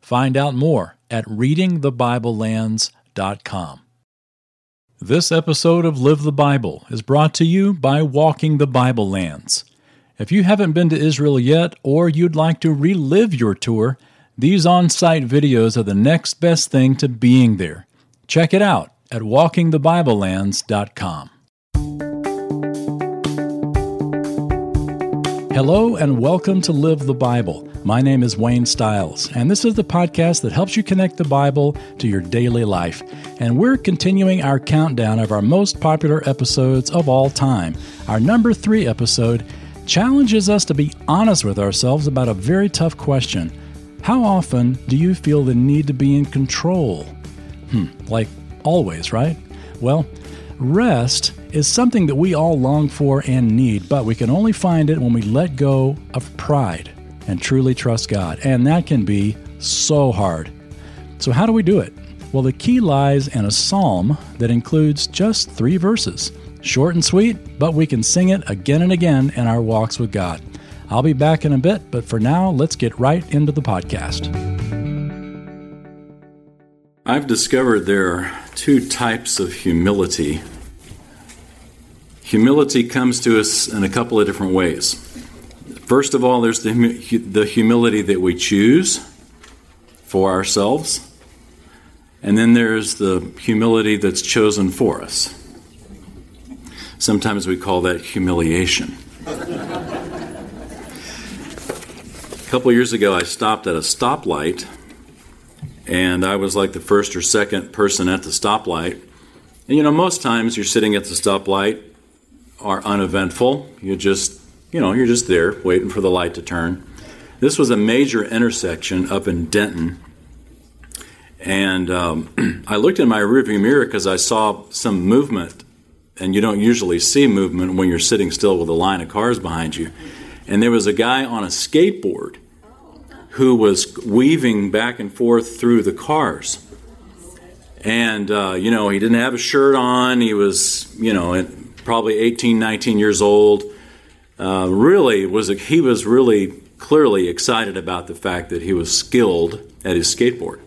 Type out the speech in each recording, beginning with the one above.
Find out more at readingthebiblelands.com. This episode of Live the Bible is brought to you by Walking the Bible Lands. If you haven't been to Israel yet, or you'd like to relive your tour, these on site videos are the next best thing to being there. Check it out at walkingthebiblelands.com. Hello, and welcome to Live the Bible. My name is Wayne Stiles, and this is the podcast that helps you connect the Bible to your daily life. And we're continuing our countdown of our most popular episodes of all time. Our number three episode challenges us to be honest with ourselves about a very tough question how often do you feel the need to be in control? Hmm, like always, right? Well, rest is something that we all long for and need, but we can only find it when we let go of pride and truly trust God. And that can be so hard. So, how do we do it? Well, the key lies in a psalm that includes just three verses. Short and sweet, but we can sing it again and again in our walks with God. I'll be back in a bit, but for now, let's get right into the podcast. I've discovered there are two types of humility. Humility comes to us in a couple of different ways. First of all, there's the, the humility that we choose for ourselves, and then there's the humility that's chosen for us. Sometimes we call that humiliation. A couple years ago, I stopped at a stoplight, and I was like the first or second person at the stoplight. And you know, most times you're sitting at the stoplight are uneventful. You just, you know, you're just there waiting for the light to turn. This was a major intersection up in Denton, and um, I looked in my rearview mirror because I saw some movement, and you don't usually see movement when you're sitting still with a line of cars behind you and there was a guy on a skateboard who was weaving back and forth through the cars. And, uh, you know, he didn't have a shirt on. He was, you know, probably 18, 19 years old. Uh, really was he was really clearly excited about the fact that he was skilled at his skateboard.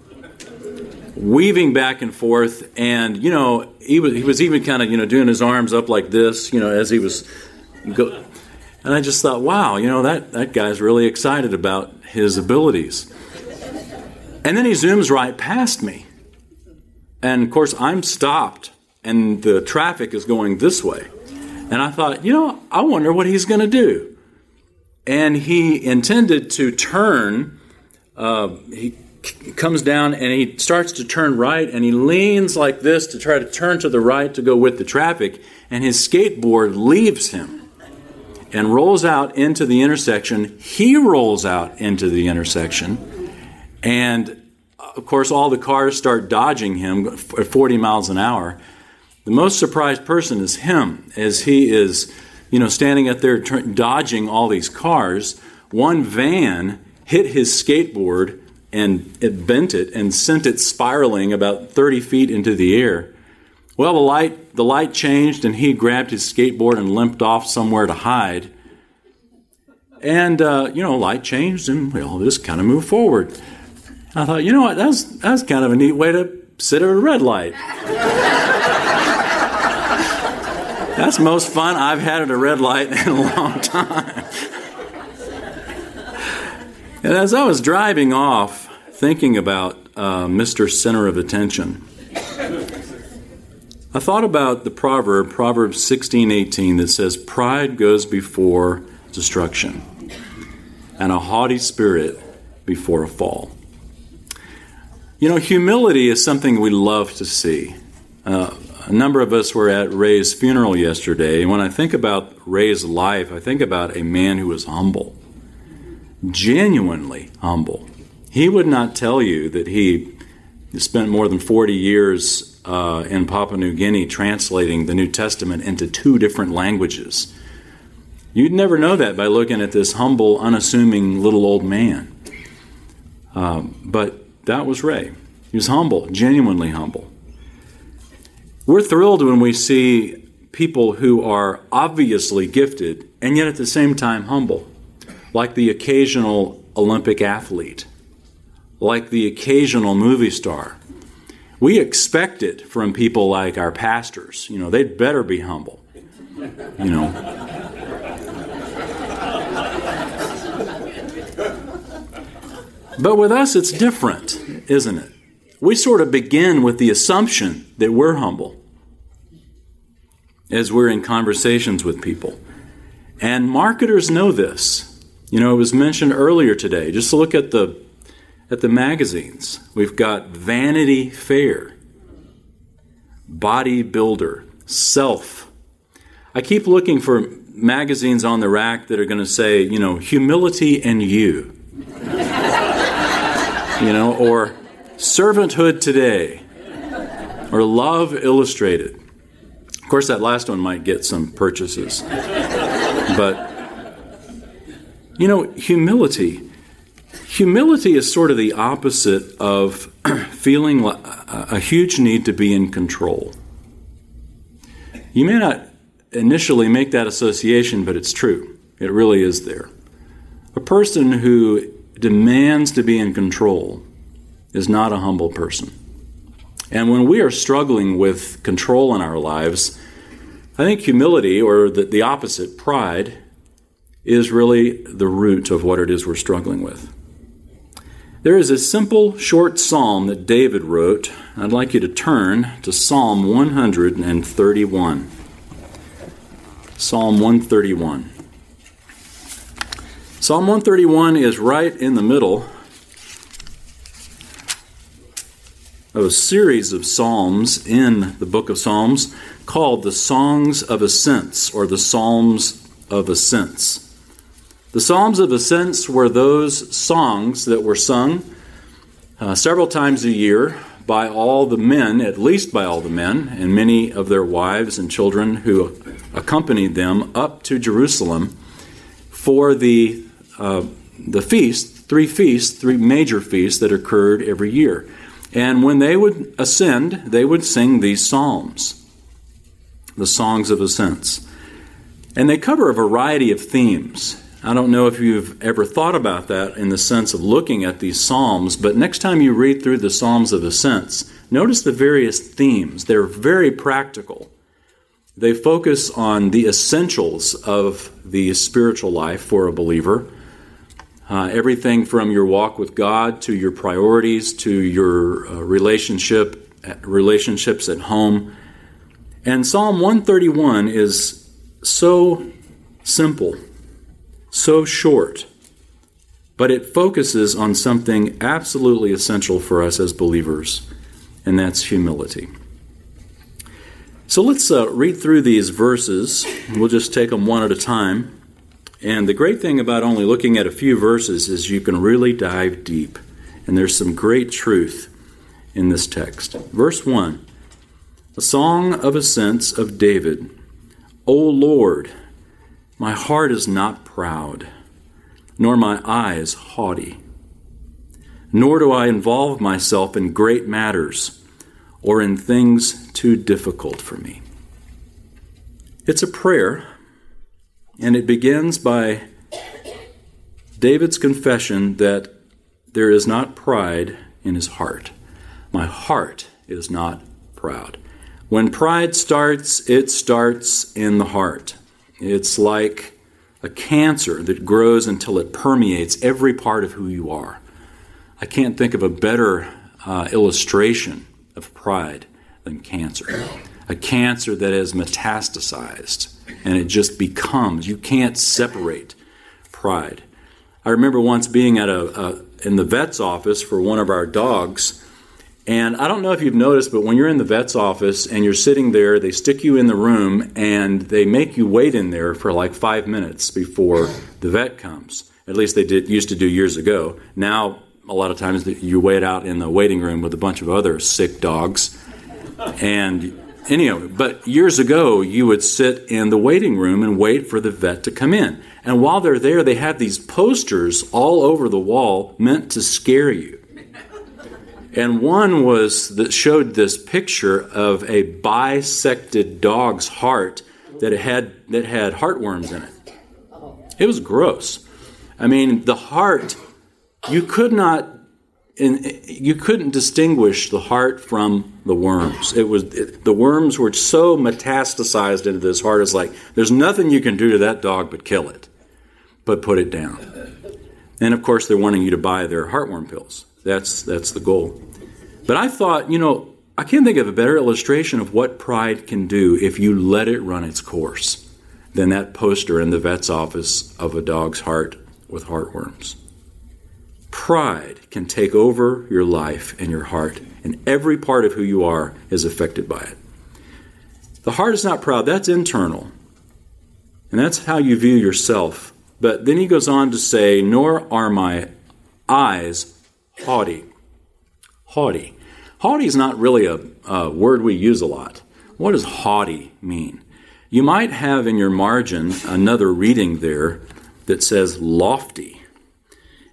Weaving back and forth, and you know, he was he was even kind of you know doing his arms up like this, you know, as he was go, and I just thought, wow, you know, that, that guy's really excited about his abilities. And then he zooms right past me. And of course, I'm stopped, and the traffic is going this way. And I thought, you know, I wonder what he's going to do. And he intended to turn. Uh, he comes down and he starts to turn right, and he leans like this to try to turn to the right to go with the traffic, and his skateboard leaves him and rolls out into the intersection. He rolls out into the intersection. And of course, all the cars start dodging him at 40 miles an hour. The most surprised person is him, as he is, you know, standing up there dodging all these cars. One van hit his skateboard and it bent it and sent it spiraling about 30 feet into the air. Well, the light the light changed, and he grabbed his skateboard and limped off somewhere to hide. And uh, you know, light changed, and we all just kind of moved forward. I thought, you know what, that's that's kind of a neat way to sit at a red light. that's most fun I've had at a red light in a long time. and as I was driving off, thinking about uh, Mr. Center of Attention. I thought about the proverb, Proverbs 16:18 that says pride goes before destruction and a haughty spirit before a fall. You know, humility is something we love to see. Uh, a number of us were at Ray's funeral yesterday, and when I think about Ray's life, I think about a man who was humble, genuinely humble. He would not tell you that he spent more than 40 years uh, in Papua New Guinea translating the New Testament into two different languages. You'd never know that by looking at this humble, unassuming little old man. Um, but that was Ray. He was humble, genuinely humble. We're thrilled when we see people who are obviously gifted and yet at the same time humble, like the occasional Olympic athlete, like the occasional movie star. We expect it from people like our pastors. You know, they'd better be humble. You know. But with us, it's different, isn't it? We sort of begin with the assumption that we're humble as we're in conversations with people. And marketers know this. You know, it was mentioned earlier today. Just look at the at the magazines. We've got Vanity Fair, Bodybuilder, Self. I keep looking for magazines on the rack that are going to say, you know, humility and you you know, or Servanthood Today, or Love Illustrated. Of course, that last one might get some purchases. But, you know, humility. Humility is sort of the opposite of feeling a huge need to be in control. You may not initially make that association, but it's true. It really is there. A person who demands to be in control is not a humble person. And when we are struggling with control in our lives, I think humility, or the, the opposite, pride, is really the root of what it is we're struggling with. There is a simple, short psalm that David wrote. I'd like you to turn to Psalm 131. Psalm 131. Psalm 131 is right in the middle of a series of psalms in the book of Psalms called the Songs of Ascents or the Psalms of Ascents. The Psalms of Ascents were those songs that were sung uh, several times a year by all the men, at least by all the men, and many of their wives and children who accompanied them up to Jerusalem for the uh, the feasts, three feasts, three major feasts that occurred every year. And when they would ascend, they would sing these psalms, the songs of ascents. And they cover a variety of themes. I don't know if you've ever thought about that in the sense of looking at these psalms, but next time you read through the psalms of ascents, notice the various themes. They're very practical. They focus on the essentials of the spiritual life for a believer uh, everything from your walk with God to your priorities to your uh, relationship relationships at home. And Psalm 131 is so simple, so short, but it focuses on something absolutely essential for us as believers, and that's humility. So let's uh, read through these verses. We'll just take them one at a time. And the great thing about only looking at a few verses is you can really dive deep. And there's some great truth in this text. Verse 1 A song of ascents of David. O Lord, my heart is not proud, nor my eyes haughty. Nor do I involve myself in great matters or in things too difficult for me. It's a prayer and it begins by David's confession that there is not pride in his heart. My heart is not proud. When pride starts, it starts in the heart. It's like a cancer that grows until it permeates every part of who you are. I can't think of a better uh, illustration of pride than cancer. A cancer that has metastasized and it just becomes. You can't separate pride. I remember once being at a, a in the vet's office for one of our dogs. And I don't know if you've noticed, but when you're in the vet's office and you're sitting there, they stick you in the room and they make you wait in there for like five minutes before the vet comes. At least they did used to do years ago. Now a lot of times you wait out in the waiting room with a bunch of other sick dogs. And anyway, but years ago, you would sit in the waiting room and wait for the vet to come in. And while they're there, they have these posters all over the wall meant to scare you. And one was that showed this picture of a bisected dog's heart that had that had heartworms in it. It was gross. I mean, the heart you could not you couldn't distinguish the heart from the worms. It was it, the worms were so metastasized into this heart. It's like there's nothing you can do to that dog but kill it, but put it down. And of course, they're wanting you to buy their heartworm pills. That's that's the goal. But I thought, you know, I can't think of a better illustration of what pride can do if you let it run its course than that poster in the vet's office of a dog's heart with heartworms. Pride can take over your life and your heart, and every part of who you are is affected by it. The heart is not proud, that's internal. And that's how you view yourself. But then he goes on to say, Nor are my eyes haughty. Haughty. Haughty is not really a, a word we use a lot. What does haughty mean? You might have in your margin another reading there that says lofty.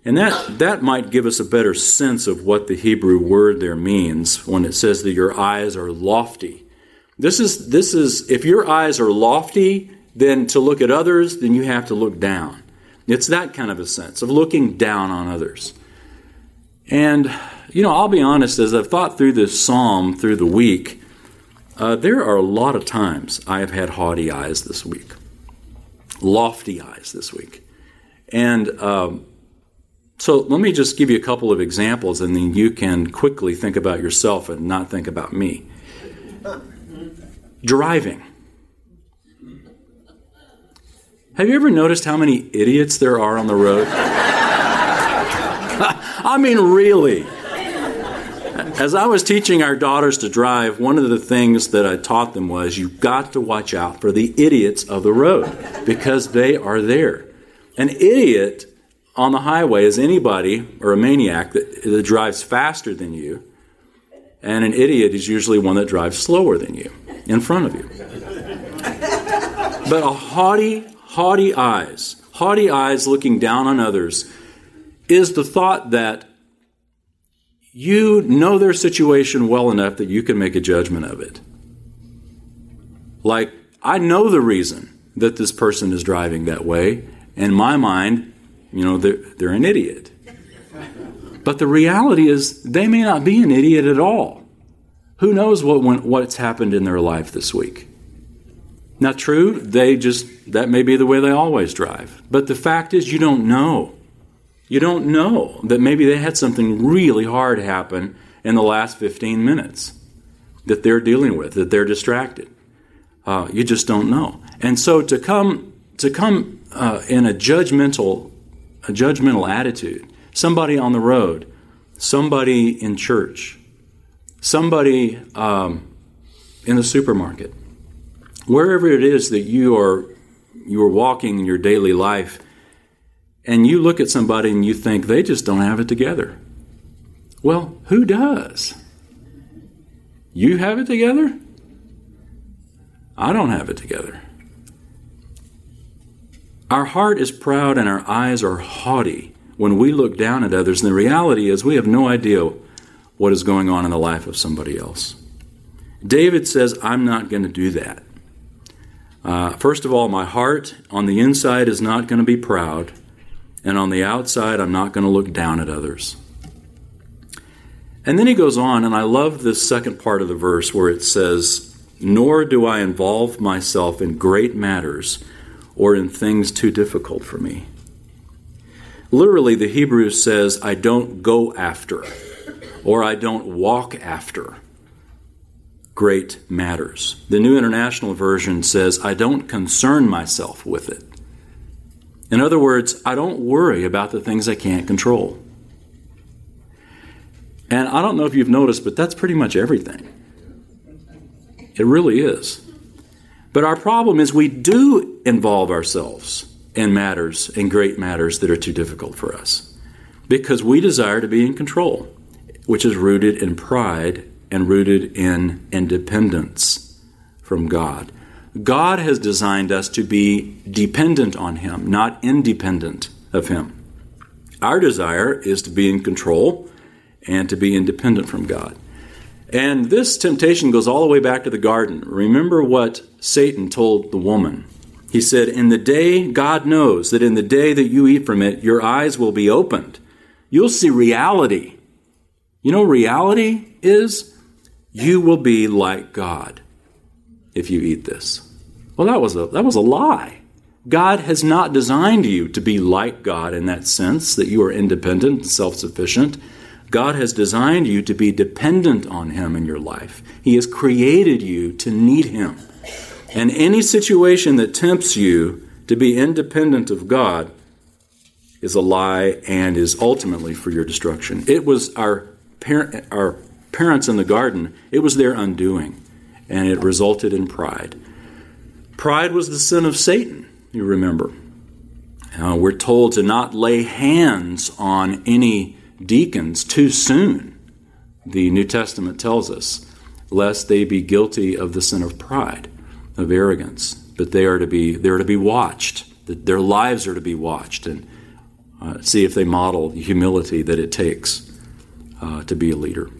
And that, that might give us a better sense of what the Hebrew word there means when it says that your eyes are lofty. This is, this is, if your eyes are lofty, then to look at others, then you have to look down. It's that kind of a sense of looking down on others. And, you know, I'll be honest, as I've thought through this psalm through the week, uh, there are a lot of times I have had haughty eyes this week, lofty eyes this week. And um, so let me just give you a couple of examples, and then you can quickly think about yourself and not think about me. Driving. Have you ever noticed how many idiots there are on the road? I mean, really. As I was teaching our daughters to drive, one of the things that I taught them was you've got to watch out for the idiots of the road because they are there. An idiot on the highway is anybody or a maniac that, that drives faster than you, and an idiot is usually one that drives slower than you in front of you. But a haughty, haughty eyes, haughty eyes looking down on others, is the thought that you know their situation well enough that you can make a judgment of it. Like, I know the reason that this person is driving that way. In my mind, you know, they're, they're an idiot. But the reality is, they may not be an idiot at all. Who knows what went, what's happened in their life this week? Now, true, they just, that may be the way they always drive. But the fact is, you don't know. You don't know that maybe they had something really hard happen in the last 15 minutes that they're dealing with, that they're distracted. Uh, you just don't know. And so to come, to come uh, in a judgmental a judgmental attitude, somebody on the road, somebody in church, somebody um, in the supermarket, wherever it is that you are you are walking in your daily life, and you look at somebody and you think they just don't have it together. Well, who does? You have it together? I don't have it together. Our heart is proud and our eyes are haughty when we look down at others, and the reality is we have no idea what is going on in the life of somebody else. David says, I'm not going to do that. Uh, first of all, my heart on the inside is not going to be proud, and on the outside, I'm not going to look down at others. And then he goes on, and I love this second part of the verse where it says, Nor do I involve myself in great matters or in things too difficult for me. Literally, the Hebrew says, I don't go after, or I don't walk after great matters. The New International Version says, I don't concern myself with it. In other words, I don't worry about the things I can't control. And I don't know if you've noticed, but that's pretty much everything. It really is. But our problem is we do involve ourselves in matters, in great matters that are too difficult for us. because we desire to be in control, which is rooted in pride and rooted in independence from God. God has designed us to be dependent on Him, not independent of Him. Our desire is to be in control and to be independent from God. And this temptation goes all the way back to the garden. Remember what Satan told the woman. He said, In the day, God knows that in the day that you eat from it, your eyes will be opened. You'll see reality. You know, reality is you will be like God if you eat this. Well, that was a, that was a lie. God has not designed you to be like God in that sense, that you are independent and self sufficient. God has designed you to be dependent on Him in your life. He has created you to need Him. And any situation that tempts you to be independent of God is a lie and is ultimately for your destruction. It was our, par- our parents in the garden, it was their undoing, and it resulted in pride. Pride was the sin of Satan, you remember. Uh, we're told to not lay hands on any deacons too soon, the New Testament tells us, lest they be guilty of the sin of pride, of arrogance. But they are to be, they are to be watched. Their lives are to be watched and uh, see if they model the humility that it takes uh, to be a leader.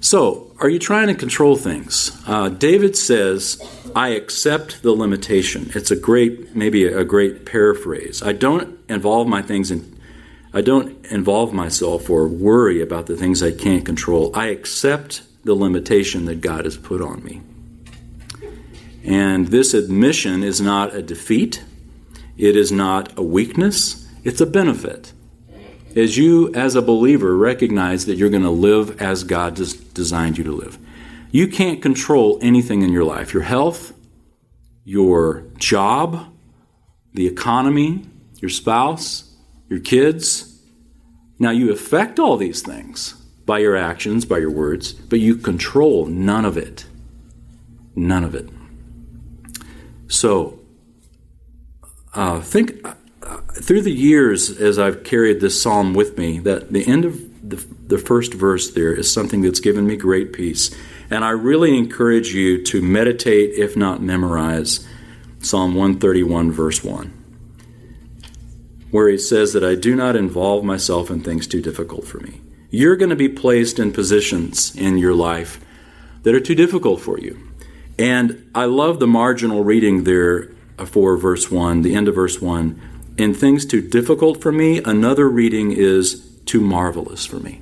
So, are you trying to control things? Uh, David says, I accept the limitation. It's a great, maybe a great paraphrase. I don't involve my things in, I don't involve myself or worry about the things I can't control. I accept the limitation that God has put on me. And this admission is not a defeat, it is not a weakness, it's a benefit as you, as a believer, recognize that you're going to live as God des- designed you to live. You can't control anything in your life your health, your job, the economy, your spouse, your kids. Now, you affect all these things by your actions, by your words, but you control none of it. None of it. So, uh, think through the years, as I've carried this psalm with me, that the end of the, the first verse there is something that's given me great peace. And I really encourage you to meditate, if not memorize, Psalm 131, verse 1, where he says that I do not involve myself in things too difficult for me. You're going to be placed in positions in your life that are too difficult for you. And I love the marginal reading there uh, for verse 1, the end of verse 1 in things too difficult for me, another reading is too marvelous for me.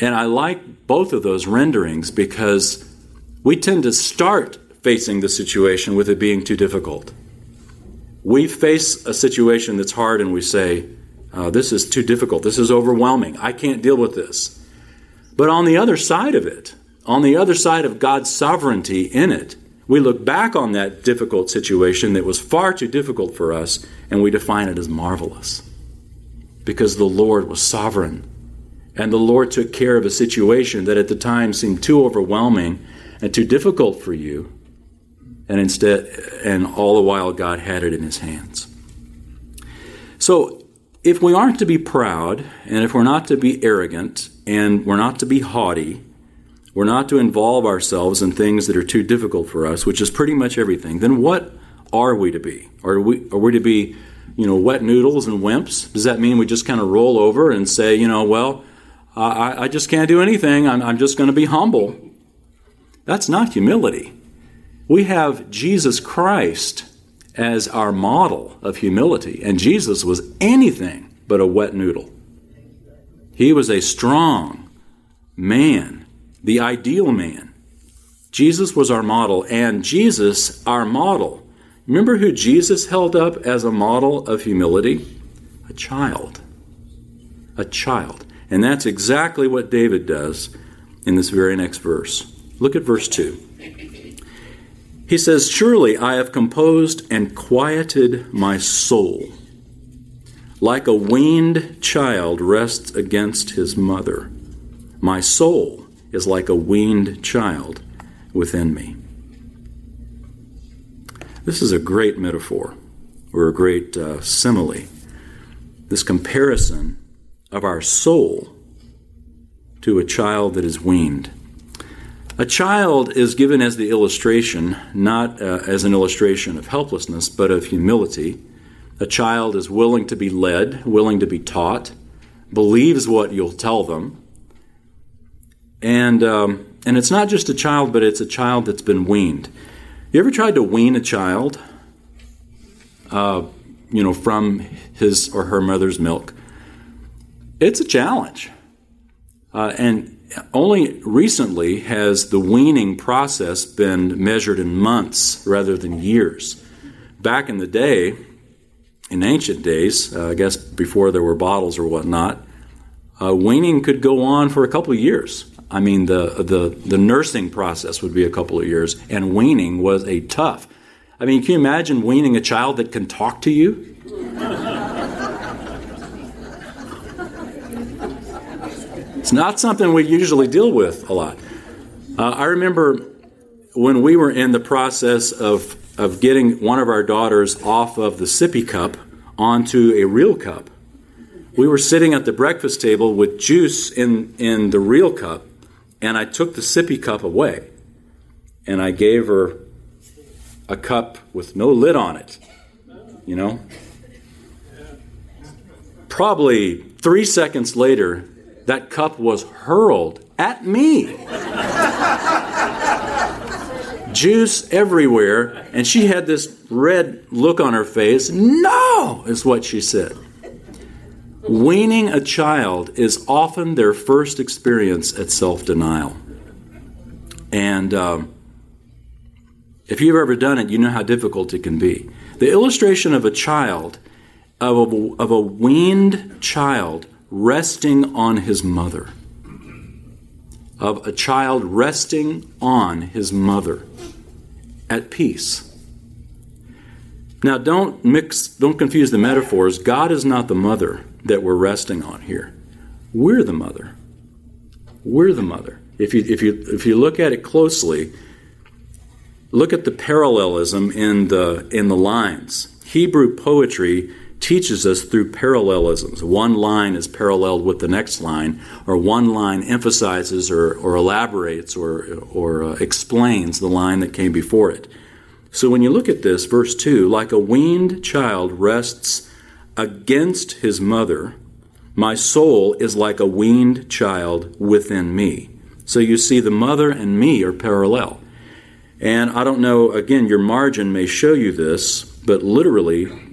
And I like both of those renderings because we tend to start facing the situation with it being too difficult. We face a situation that's hard and we say, uh, This is too difficult. This is overwhelming. I can't deal with this. But on the other side of it, on the other side of God's sovereignty in it, we look back on that difficult situation that was far too difficult for us and we define it as marvelous because the Lord was sovereign and the Lord took care of a situation that at the time seemed too overwhelming and too difficult for you and instead and all the while God had it in his hands. So if we aren't to be proud and if we're not to be arrogant and we're not to be haughty we're not to involve ourselves in things that are too difficult for us, which is pretty much everything, then what are we to be? Are we, are we to be, you know, wet noodles and wimps? Does that mean we just kind of roll over and say, you know, well, I, I just can't do anything. I'm, I'm just going to be humble. That's not humility. We have Jesus Christ as our model of humility, and Jesus was anything but a wet noodle. He was a strong man the ideal man. Jesus was our model, and Jesus, our model. Remember who Jesus held up as a model of humility? A child. A child. And that's exactly what David does in this very next verse. Look at verse 2. He says, Surely I have composed and quieted my soul. Like a weaned child rests against his mother. My soul is like a weaned child within me. This is a great metaphor or a great uh, simile this comparison of our soul to a child that is weaned. A child is given as the illustration, not uh, as an illustration of helplessness, but of humility. A child is willing to be led, willing to be taught, believes what you'll tell them. And, um, and it's not just a child, but it's a child that's been weaned. You ever tried to wean a child, uh, you know, from his or her mother's milk? It's a challenge. Uh, and only recently has the weaning process been measured in months rather than years. Back in the day, in ancient days, uh, I guess before there were bottles or whatnot, uh, weaning could go on for a couple of years. I mean, the, the, the nursing process would be a couple of years, and weaning was a tough. I mean, can you imagine weaning a child that can talk to you? It's not something we usually deal with a lot. Uh, I remember when we were in the process of, of getting one of our daughters off of the sippy cup onto a real cup. We were sitting at the breakfast table with juice in, in the real cup, and I took the sippy cup away and I gave her a cup with no lid on it. You know? Probably three seconds later, that cup was hurled at me. Juice everywhere, and she had this red look on her face. No, is what she said. Weaning a child is often their first experience at self denial. And um, if you've ever done it, you know how difficult it can be. The illustration of a child, of a, of a weaned child, resting on his mother, of a child resting on his mother at peace. Now, don't mix, don't confuse the metaphors. God is not the mother that we're resting on here. We're the mother. We're the mother. If you, if you, if you look at it closely, look at the parallelism in the, in the lines. Hebrew poetry teaches us through parallelisms. One line is paralleled with the next line, or one line emphasizes or, or elaborates or, or uh, explains the line that came before it. So when you look at this, verse 2 like a weaned child rests against his mother, my soul is like a weaned child within me. So you see, the mother and me are parallel. And I don't know, again, your margin may show you this, but literally,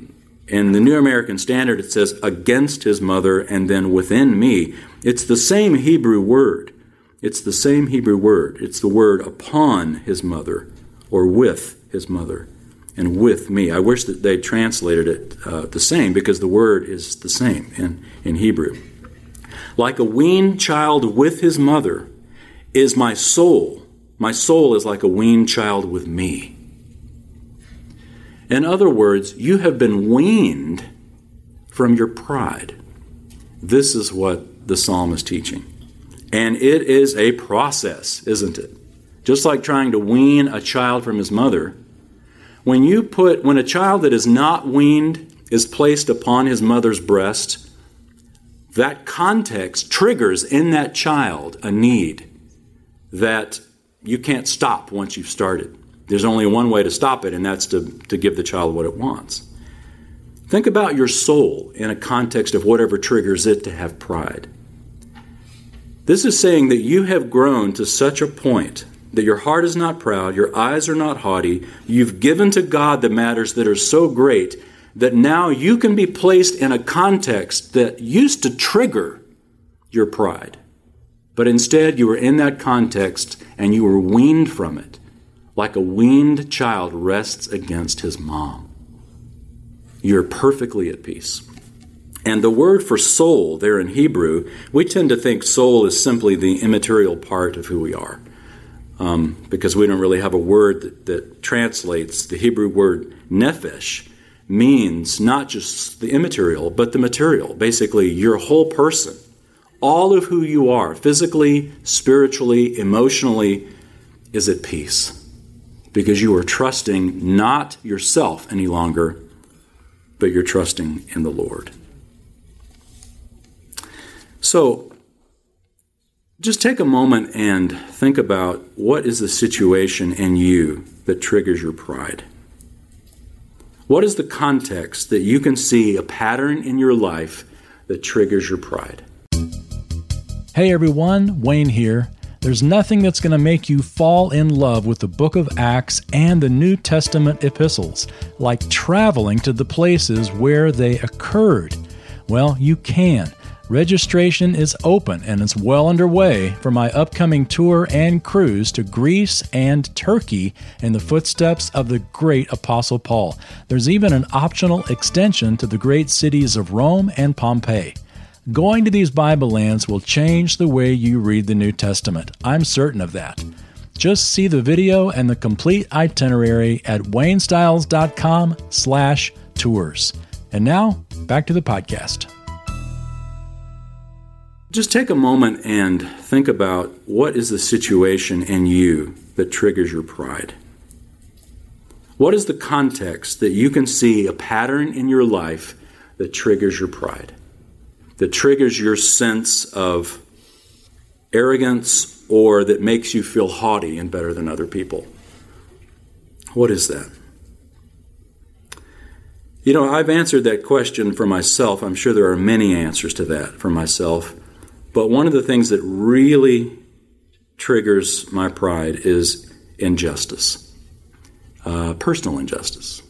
in the New American Standard, it says, against his mother and then within me. It's the same Hebrew word. It's the same Hebrew word. It's the word upon his mother or with his mother and with me. I wish that they translated it uh, the same because the word is the same in, in Hebrew. Like a weaned child with his mother is my soul. My soul is like a weaned child with me. In other words, you have been weaned from your pride. This is what the psalm is teaching. And it is a process, isn't it? Just like trying to wean a child from his mother. When you put when a child that is not weaned is placed upon his mother's breast, that context triggers in that child a need that you can't stop once you've started. There's only one way to stop it, and that's to, to give the child what it wants. Think about your soul in a context of whatever triggers it to have pride. This is saying that you have grown to such a point that your heart is not proud, your eyes are not haughty, you've given to God the matters that are so great that now you can be placed in a context that used to trigger your pride. But instead, you were in that context and you were weaned from it like a weaned child rests against his mom. You're perfectly at peace. And the word for soul there in Hebrew, we tend to think soul is simply the immaterial part of who we are. Um, because we don't really have a word that, that translates the Hebrew word nephesh means not just the immaterial, but the material. Basically, your whole person, all of who you are, physically, spiritually, emotionally, is at peace because you are trusting not yourself any longer, but you're trusting in the Lord. So, just take a moment and think about what is the situation in you that triggers your pride. What is the context that you can see a pattern in your life that triggers your pride? Hey everyone, Wayne here. There's nothing that's going to make you fall in love with the book of Acts and the New Testament epistles like traveling to the places where they occurred. Well, you can. Registration is open and it's well underway for my upcoming tour and cruise to Greece and Turkey in the footsteps of the great Apostle Paul. There's even an optional extension to the great cities of Rome and Pompeii. Going to these Bible lands will change the way you read the New Testament. I'm certain of that. Just see the video and the complete itinerary at waynestiles.com/tours. And now, back to the podcast. Just take a moment and think about what is the situation in you that triggers your pride. What is the context that you can see a pattern in your life that triggers your pride? That triggers your sense of arrogance or that makes you feel haughty and better than other people? What is that? You know, I've answered that question for myself. I'm sure there are many answers to that for myself. But one of the things that really triggers my pride is injustice, uh, personal injustice,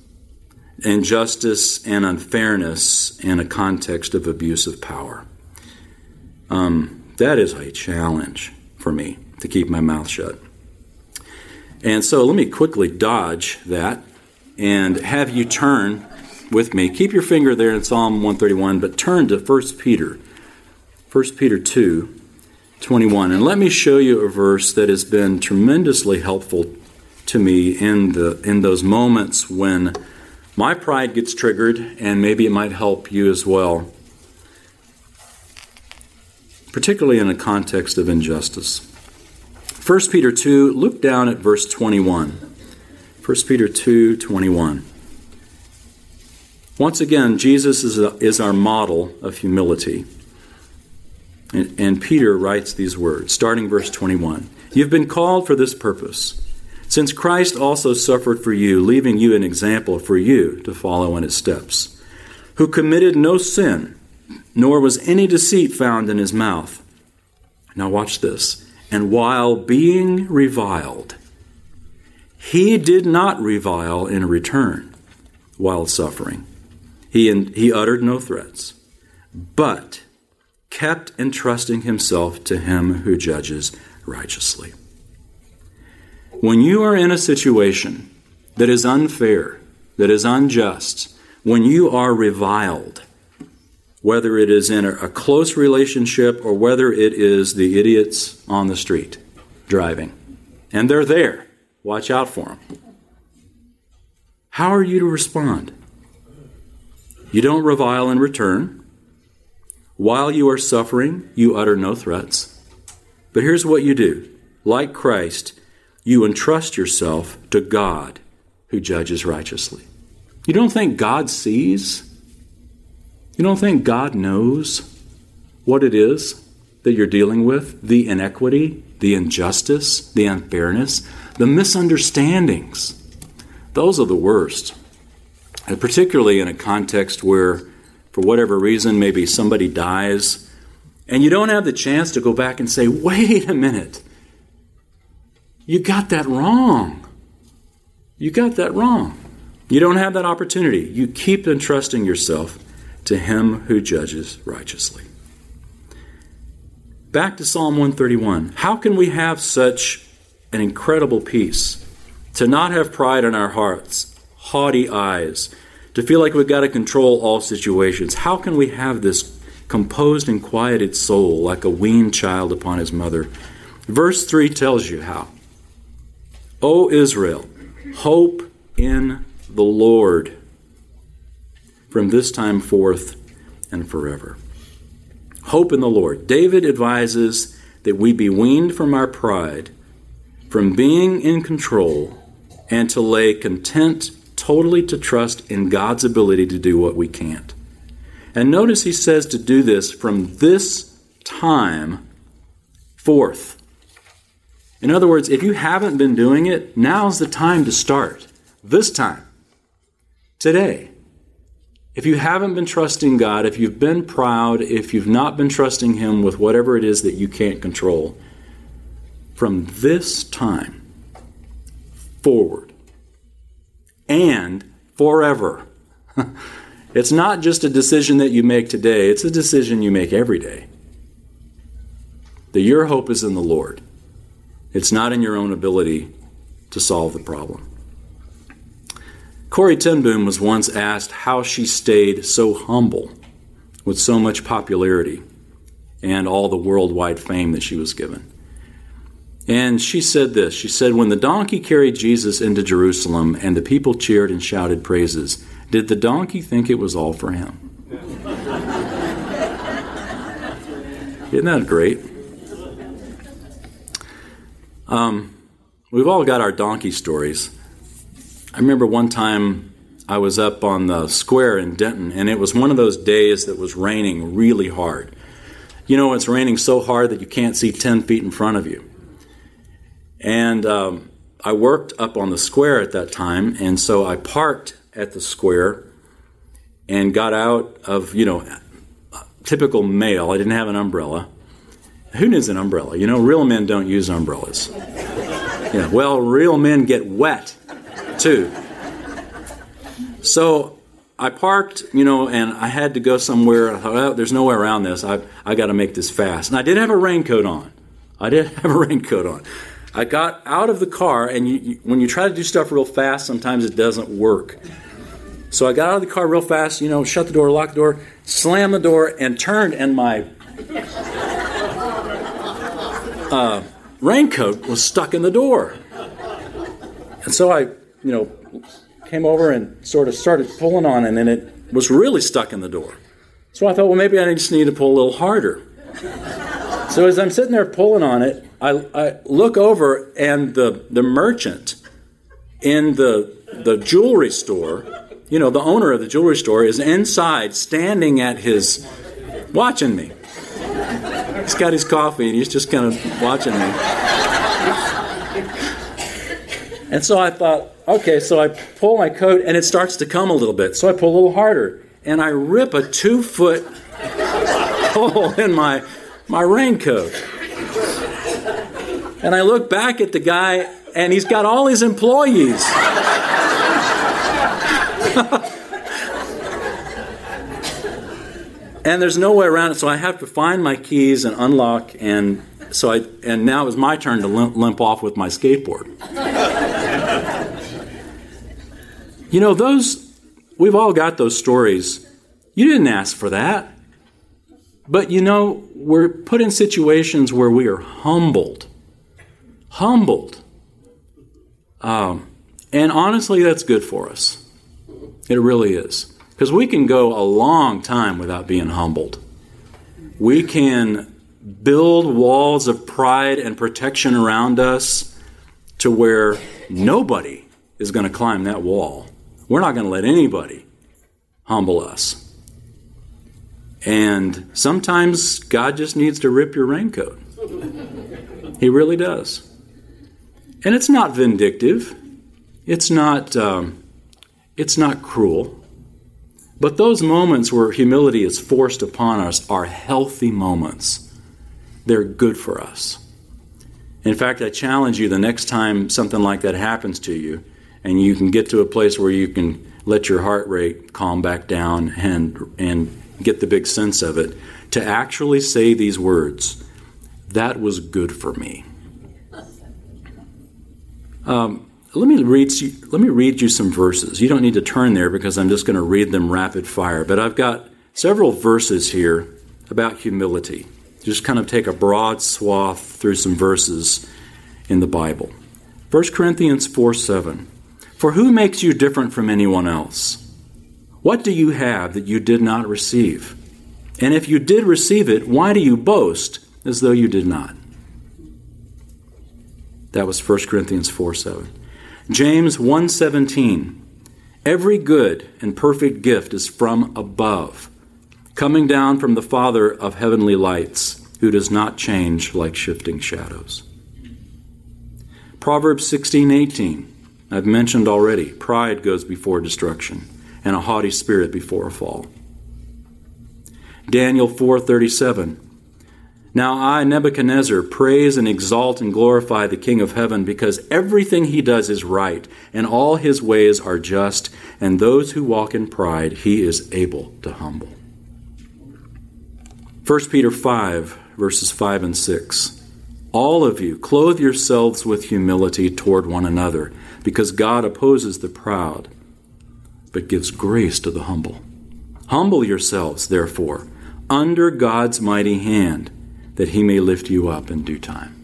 injustice and unfairness in a context of abuse of power. Um, that is a challenge for me to keep my mouth shut. And so let me quickly dodge that and have you turn with me. Keep your finger there in Psalm 131, but turn to 1 Peter 1 Peter 2 21. And let me show you a verse that has been tremendously helpful to me in, the, in those moments when my pride gets triggered, and maybe it might help you as well, particularly in a context of injustice. 1 Peter 2, look down at verse 21. 1 Peter 2 21. Once again, Jesus is, a, is our model of humility. And, and Peter writes these words, starting verse 21 You've been called for this purpose, since Christ also suffered for you, leaving you an example for you to follow in his steps, who committed no sin, nor was any deceit found in his mouth. Now, watch this. And while being reviled, he did not revile in return while suffering. He, he uttered no threats, but kept entrusting himself to him who judges righteously. When you are in a situation that is unfair, that is unjust, when you are reviled, whether it is in a close relationship or whether it is the idiots on the street driving, and they're there, watch out for them. How are you to respond? You don't revile in return. While you are suffering, you utter no threats. But here's what you do like Christ, you entrust yourself to God who judges righteously. You don't think God sees? You don't think God knows what it is that you're dealing with? The inequity, the injustice, the unfairness, the misunderstandings. Those are the worst. And particularly in a context where for whatever reason, maybe somebody dies, and you don't have the chance to go back and say, wait a minute, you got that wrong. You got that wrong. You don't have that opportunity. You keep entrusting yourself to Him who judges righteously. Back to Psalm 131. How can we have such an incredible peace? To not have pride in our hearts, haughty eyes, to feel like we've got to control all situations. How can we have this composed and quieted soul like a weaned child upon his mother? Verse 3 tells you how. O Israel, hope in the Lord from this time forth and forever. Hope in the Lord. David advises that we be weaned from our pride, from being in control, and to lay content totally to trust in God's ability to do what we can't. And notice he says to do this from this time forth. In other words, if you haven't been doing it, now's the time to start. This time. Today. If you haven't been trusting God, if you've been proud, if you've not been trusting Him with whatever it is that you can't control, from this time forward and forever. it's not just a decision that you make today, it's a decision you make every day. That your hope is in the Lord. It's not in your own ability to solve the problem. Corrie ten Boom was once asked how she stayed so humble with so much popularity and all the worldwide fame that she was given. And she said this She said, When the donkey carried Jesus into Jerusalem and the people cheered and shouted praises, did the donkey think it was all for him? Isn't that great? Um, we've all got our donkey stories. I remember one time I was up on the square in Denton, and it was one of those days that was raining really hard. You know, it's raining so hard that you can't see 10 feet in front of you. And um, I worked up on the square at that time, and so I parked at the square and got out of, you know, typical male. I didn't have an umbrella. Who needs an umbrella? You know, real men don't use umbrellas. Yeah, well, real men get wet too. So I parked, you know, and I had to go somewhere. I thought, well, there's no way around this. I, I got to make this fast. And I did have a raincoat on. I did have a raincoat on. I got out of the car, and you, you, when you try to do stuff real fast, sometimes it doesn't work. So I got out of the car real fast, you know, shut the door, locked the door, slammed the door, and turned, and my uh, raincoat was stuck in the door. And so I, you know, came over and sort of started pulling on it, and it was really stuck in the door. So I thought, well, maybe I just need to pull a little harder. So as I'm sitting there pulling on it, I, I look over, and the, the merchant in the, the jewelry store, you know, the owner of the jewelry store, is inside standing at his, watching me. He's got his coffee and he's just kind of watching me. And so I thought, okay, so I pull my coat and it starts to come a little bit. So I pull a little harder and I rip a two foot hole in my, my raincoat. And I look back at the guy and he's got all his employees. And there's no way around it. So I have to find my keys and unlock, and so I and now it was my turn to limp, limp off with my skateboard. you know those we've all got those stories. You didn't ask for that, but you know we're put in situations where we are humbled, humbled, um, and honestly, that's good for us. It really is. Because we can go a long time without being humbled. We can build walls of pride and protection around us to where nobody is going to climb that wall. We're not going to let anybody humble us. And sometimes God just needs to rip your raincoat. He really does. And it's not vindictive. It's not. Um, it's not cruel. But those moments where humility is forced upon us are healthy moments. They're good for us. In fact, I challenge you the next time something like that happens to you, and you can get to a place where you can let your heart rate calm back down and, and get the big sense of it, to actually say these words That was good for me. Um, let me read you, let me read you some verses. You don't need to turn there because I'm just going to read them rapid fire. But I've got several verses here about humility. Just kind of take a broad swath through some verses in the Bible. 1 Corinthians 4 7. For who makes you different from anyone else? What do you have that you did not receive? And if you did receive it, why do you boast as though you did not? That was 1 Corinthians 4 7. James 1:17 Every good and perfect gift is from above, coming down from the Father of heavenly lights, who does not change like shifting shadows. Proverbs 16:18. I've mentioned already, pride goes before destruction, and a haughty spirit before a fall. Daniel 4:37. Now I, Nebuchadnezzar, praise and exalt and glorify the King of heaven because everything he does is right and all his ways are just, and those who walk in pride he is able to humble. 1 Peter 5, verses 5 and 6. All of you, clothe yourselves with humility toward one another, because God opposes the proud, but gives grace to the humble. Humble yourselves, therefore, under God's mighty hand that he may lift you up in due time.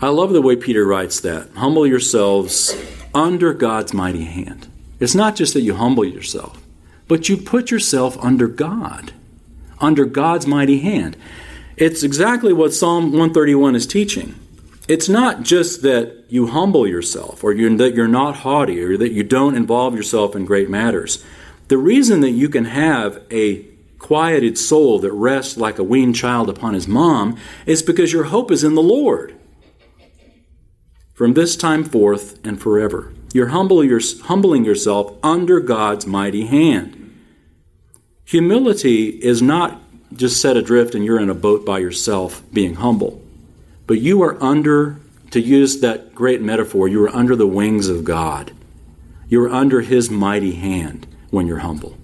I love the way Peter writes that. Humble yourselves under God's mighty hand. It's not just that you humble yourself, but you put yourself under God, under God's mighty hand. It's exactly what Psalm 131 is teaching. It's not just that you humble yourself or you, that you're not haughty or that you don't involve yourself in great matters. The reason that you can have a quieted soul that rests like a weaned child upon his mom is because your hope is in the Lord. From this time forth and forever, you're humbling yourself under God's mighty hand. Humility is not just set adrift and you're in a boat by yourself being humble, but you are under, to use that great metaphor, you are under the wings of God. You are under his mighty hand when you're humble.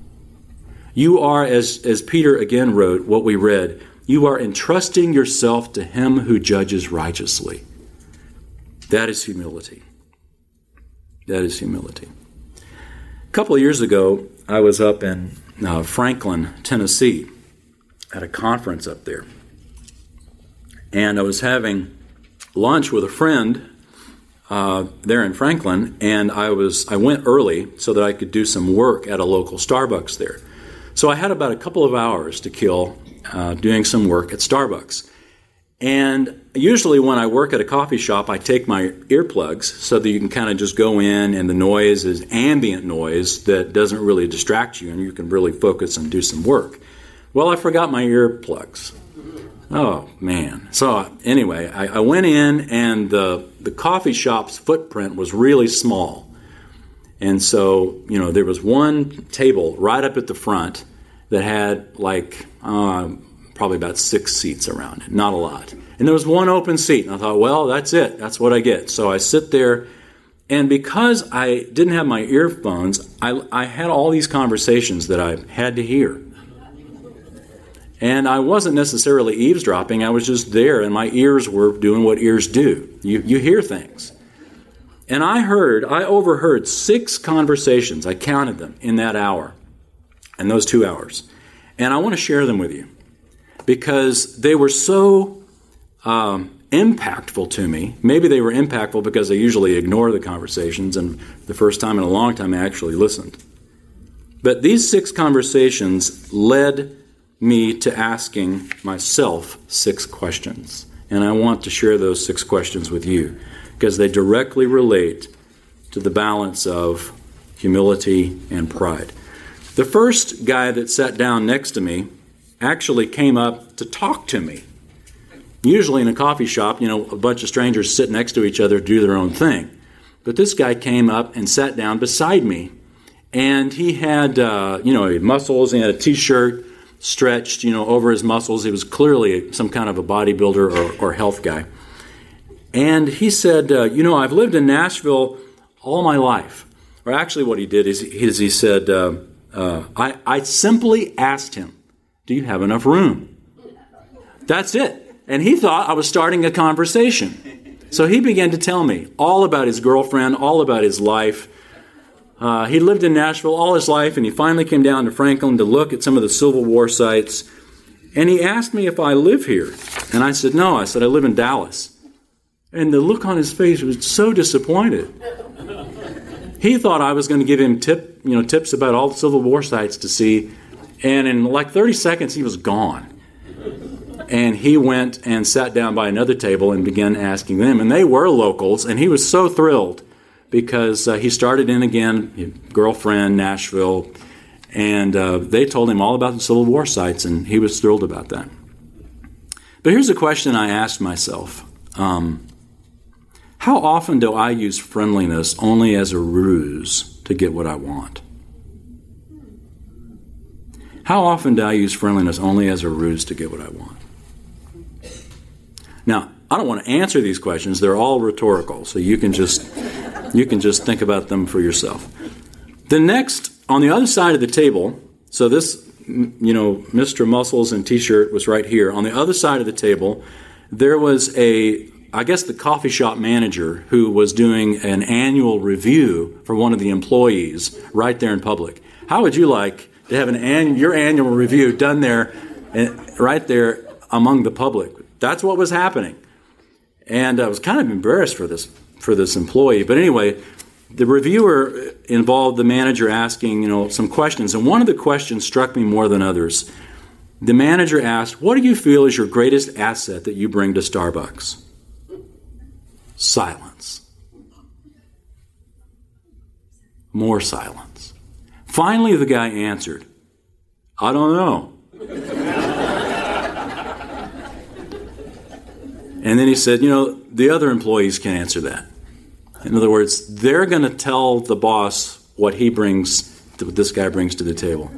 You are, as, as Peter again wrote, what we read, you are entrusting yourself to him who judges righteously. That is humility. That is humility. A couple of years ago, I was up in uh, Franklin, Tennessee, at a conference up there. And I was having lunch with a friend uh, there in Franklin, and I was I went early so that I could do some work at a local Starbucks there. So I had about a couple of hours to kill uh, doing some work at Starbucks. And usually, when I work at a coffee shop, I take my earplugs so that you can kind of just go in, and the noise is ambient noise that doesn't really distract you, and you can really focus and do some work. Well, I forgot my earplugs. Oh man! So anyway, I, I went in, and the the coffee shop's footprint was really small, and so you know there was one table right up at the front that had like uh, probably about six seats around it, not a lot. And there was one open seat, and I thought, well, that's it, that's what I get. So I sit there, and because I didn't have my earphones, I, I had all these conversations that I had to hear. And I wasn't necessarily eavesdropping, I was just there, and my ears were doing what ears do. You, you hear things. And I heard, I overheard six conversations, I counted them in that hour and those two hours. And I want to share them with you because they were so um, impactful to me. Maybe they were impactful because I usually ignore the conversations, and the first time in a long time I actually listened. But these six conversations led me to asking myself six questions. And I want to share those six questions with you because they directly relate to the balance of humility and pride. The first guy that sat down next to me actually came up to talk to me. Usually in a coffee shop, you know, a bunch of strangers sit next to each other, do their own thing. But this guy came up and sat down beside me, and he had, uh, you know, muscles. He had a T-shirt stretched, you know, over his muscles. He was clearly some kind of a bodybuilder or, or health guy. And he said, uh, you know, I've lived in Nashville all my life. Or actually, what he did is, is he said. Uh, uh, I, I simply asked him, Do you have enough room? That's it. And he thought I was starting a conversation. So he began to tell me all about his girlfriend, all about his life. Uh, he lived in Nashville all his life, and he finally came down to Franklin to look at some of the Civil War sites. And he asked me if I live here. And I said, No. I said, I live in Dallas. And the look on his face was so disappointed. He thought I was going to give him tip, you know, tips about all the Civil War sites to see, and in like 30 seconds he was gone. And he went and sat down by another table and began asking them, and they were locals, and he was so thrilled because uh, he started in again, girlfriend, Nashville, and uh, they told him all about the Civil War sites, and he was thrilled about that. But here's a question I asked myself um, How often do I use friendliness only as a ruse to get what I want? How often do I use friendliness only as a ruse to get what I want? Now, I don't want to answer these questions. They're all rhetorical, so you can just you can just think about them for yourself. The next on the other side of the table, so this you know, Mr. Muscles and t-shirt was right here. On the other side of the table, there was a I guess the coffee shop manager who was doing an annual review for one of the employees right there in public. How would you like to have an your annual review done there, eh, right there among the public. That's what was happening, and I was kind of embarrassed for this for this employee. But anyway, the reviewer involved the manager asking you know some questions, and one of the questions struck me more than others. The manager asked, "What do you feel is your greatest asset that you bring to Starbucks?" Silence. More silence. Finally, the guy answered, I don't know. and then he said, You know, the other employees can answer that. In other words, they're going to tell the boss what he brings, what this guy brings to the table.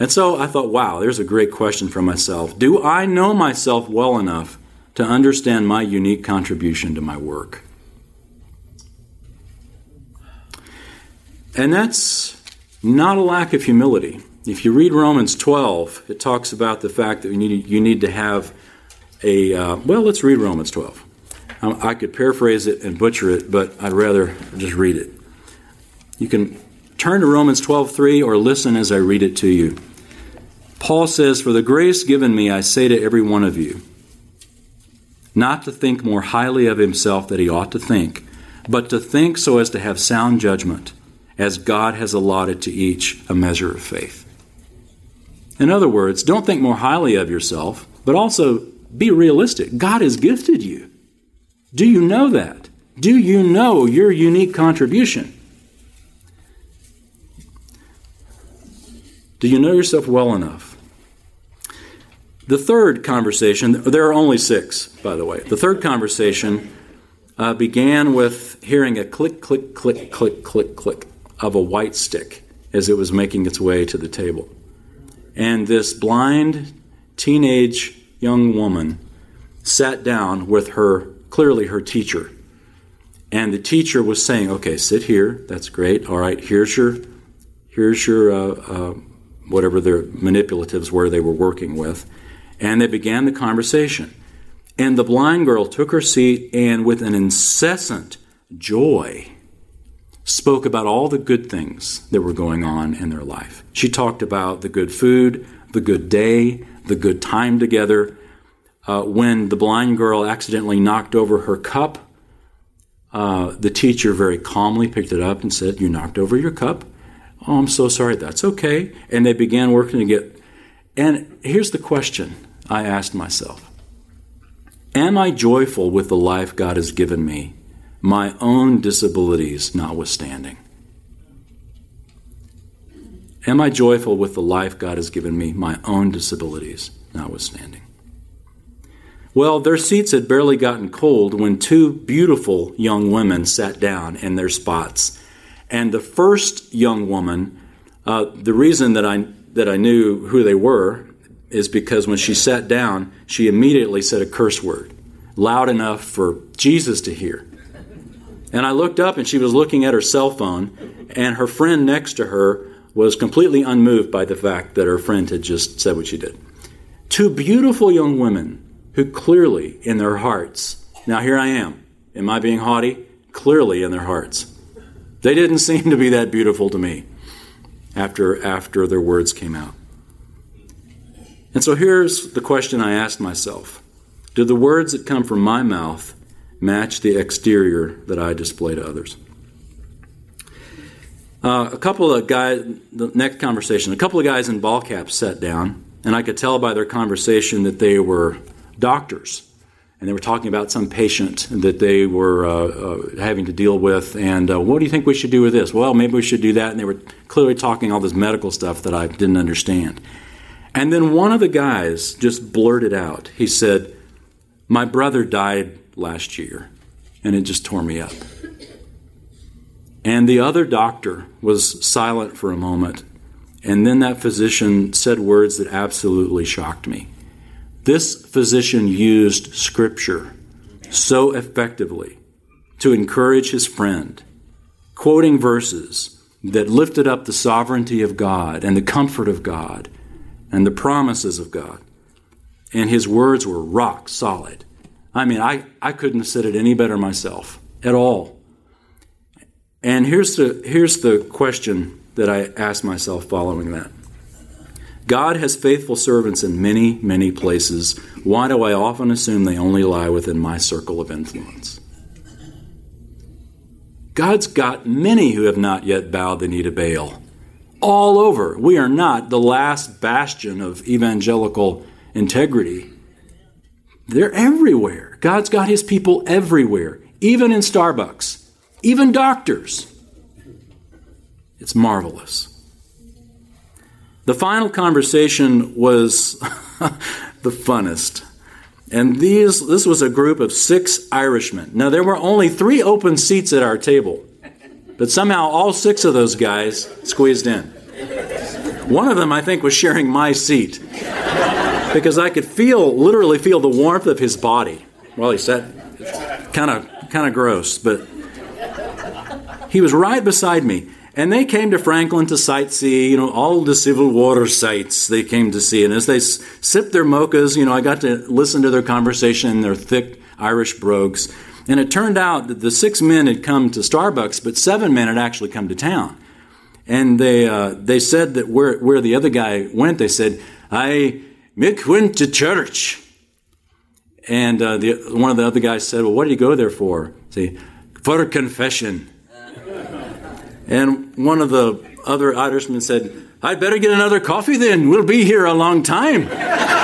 And so I thought, wow, there's a great question for myself. Do I know myself well enough to understand my unique contribution to my work? And that's not a lack of humility. If you read Romans 12, it talks about the fact that you need, you need to have a, uh, well, let's read Romans 12. Um, I could paraphrase it and butcher it, but I'd rather just read it. You can turn to Romans 12:3 or listen as I read it to you. Paul says, "For the grace given me, I say to every one of you, not to think more highly of himself that he ought to think, but to think so as to have sound judgment." as God has allotted to each a measure of faith. In other words, don't think more highly of yourself, but also be realistic. God has gifted you. Do you know that? Do you know your unique contribution? Do you know yourself well enough? The third conversation, there are only six, by the way. The third conversation uh, began with hearing a click, click, click, click, click, click of a white stick as it was making its way to the table. And this blind teenage young woman sat down with her, clearly her teacher. And the teacher was saying, okay, sit here. That's great. All right, here's your, here's your, uh, uh, whatever their manipulatives were they were working with. And they began the conversation. And the blind girl took her seat and with an incessant joy spoke about all the good things that were going on in their life. She talked about the good food, the good day, the good time together. Uh, when the blind girl accidentally knocked over her cup, uh, the teacher very calmly picked it up and said, You knocked over your cup? Oh, I'm so sorry. That's okay. And they began working to get. And here's the question I asked myself Am I joyful with the life God has given me my own disabilities notwithstanding? Am I joyful with the life God has given me, my own disabilities notwithstanding? Well, their seats had barely gotten cold when two beautiful young women sat down in their spots. And the first young woman, uh, the reason that I, that I knew who they were is because when she sat down, she immediately said a curse word, loud enough for Jesus to hear. And I looked up and she was looking at her cell phone, and her friend next to her was completely unmoved by the fact that her friend had just said what she did. Two beautiful young women who clearly in their hearts, now here I am, am I being haughty? Clearly in their hearts. They didn't seem to be that beautiful to me after, after their words came out. And so here's the question I asked myself Do the words that come from my mouth match the exterior that I display to others. Uh, a couple of guys, the next conversation, a couple of guys in ball caps sat down, and I could tell by their conversation that they were doctors. And they were talking about some patient that they were uh, uh, having to deal with. And uh, what do you think we should do with this? Well, maybe we should do that. And they were clearly talking all this medical stuff that I didn't understand. And then one of the guys just blurted out, he said, My brother died last year, and it just tore me up. And the other doctor was silent for a moment, and then that physician said words that absolutely shocked me. This physician used scripture so effectively to encourage his friend, quoting verses that lifted up the sovereignty of God and the comfort of God and the promises of God. And his words were rock solid. I mean, I, I couldn't have said it any better myself at all. And here's the, here's the question that I asked myself following that God has faithful servants in many, many places. Why do I often assume they only lie within my circle of influence? God's got many who have not yet bowed the knee to Baal. All over. We are not the last bastion of evangelical integrity. They're everywhere. God's got his people everywhere, even in Starbucks, even doctors. It's marvelous. The final conversation was the funnest. And these, this was a group of six Irishmen. Now, there were only three open seats at our table, but somehow all six of those guys squeezed in. One of them, I think, was sharing my seat because I could feel, literally feel the warmth of his body while he sat. Kind of, kind of gross, but he was right beside me. And they came to Franklin to sightsee, you know, all the Civil War sites they came to see. And as they sipped their mochas, you know, I got to listen to their conversation in their thick Irish brogues. And it turned out that the six men had come to Starbucks, but seven men had actually come to town. And they, uh, they said that where, where the other guy went, they said, I Mick went to church. And uh, the, one of the other guys said, Well, what did you go there for? Say, for confession. And one of the other Irishmen said, I'd better get another coffee then. We'll be here a long time.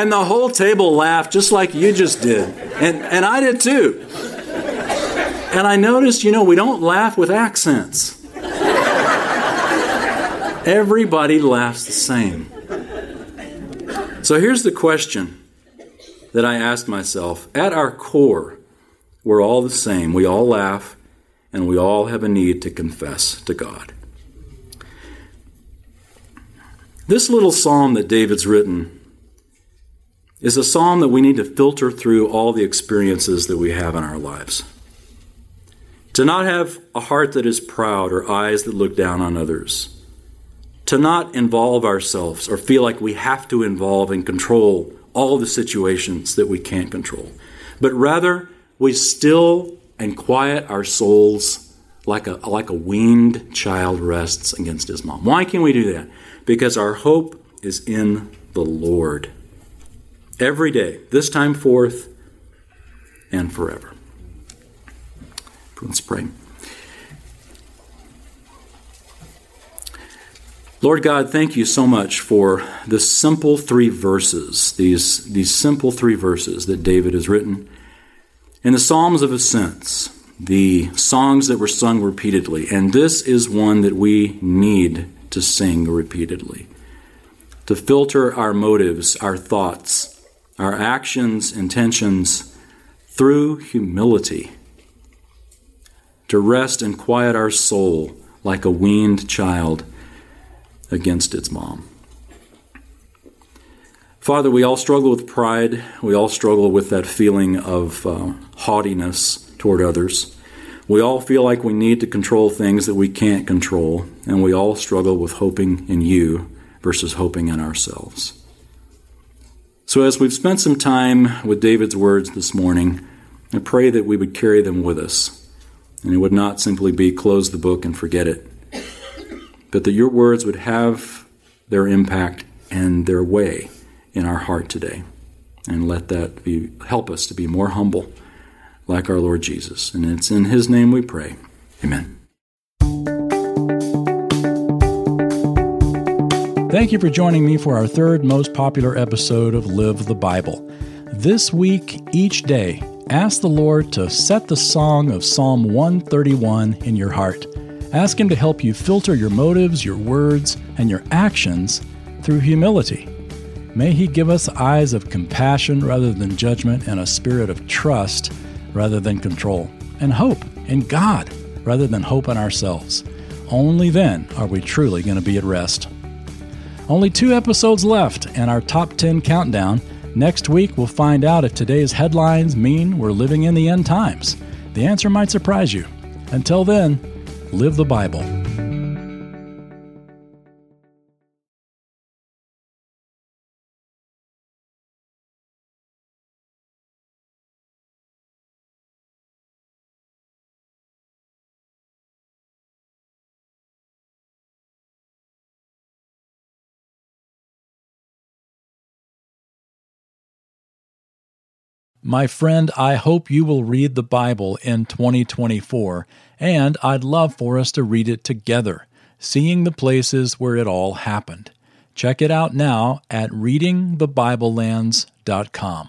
and the whole table laughed just like you just did. And, and I did too. And I noticed, you know, we don't laugh with accents. Everybody laughs the same. So here's the question that I asked myself. At our core, we're all the same. We all laugh, and we all have a need to confess to God. This little psalm that David's written is a psalm that we need to filter through all the experiences that we have in our lives. To not have a heart that is proud or eyes that look down on others. To not involve ourselves or feel like we have to involve and control all the situations that we can't control, but rather we still and quiet our souls like a, like a weaned child rests against his mom. Why can we do that? Because our hope is in the Lord. Every day, this time forth and forever. Let's pray. Lord God, thank you so much for the simple three verses, these, these simple three verses that David has written. In the Psalms of Ascents, the songs that were sung repeatedly, and this is one that we need to sing repeatedly. To filter our motives, our thoughts, our actions, intentions through humility. To rest and quiet our soul like a weaned child against its mom. Father, we all struggle with pride. We all struggle with that feeling of uh, haughtiness toward others. We all feel like we need to control things that we can't control, and we all struggle with hoping in you versus hoping in ourselves. So, as we've spent some time with David's words this morning, I pray that we would carry them with us, and it would not simply be close the book and forget it, but that your words would have their impact and their way in our heart today. And let that be help us to be more humble like our Lord Jesus. And it's in his name we pray. Amen. Thank you for joining me for our third most popular episode of Live the Bible. This week, each day, ask the Lord to set the song of Psalm 131 in your heart. Ask Him to help you filter your motives, your words, and your actions through humility. May He give us eyes of compassion rather than judgment and a spirit of trust rather than control, and hope in God rather than hope in ourselves. Only then are we truly going to be at rest. Only two episodes left and our top 10 countdown. Next week, we'll find out if today's headlines mean we're living in the end times. The answer might surprise you. Until then, live the Bible. My friend, I hope you will read the Bible in 2024, and I'd love for us to read it together, seeing the places where it all happened. Check it out now at readingthebiblelands.com.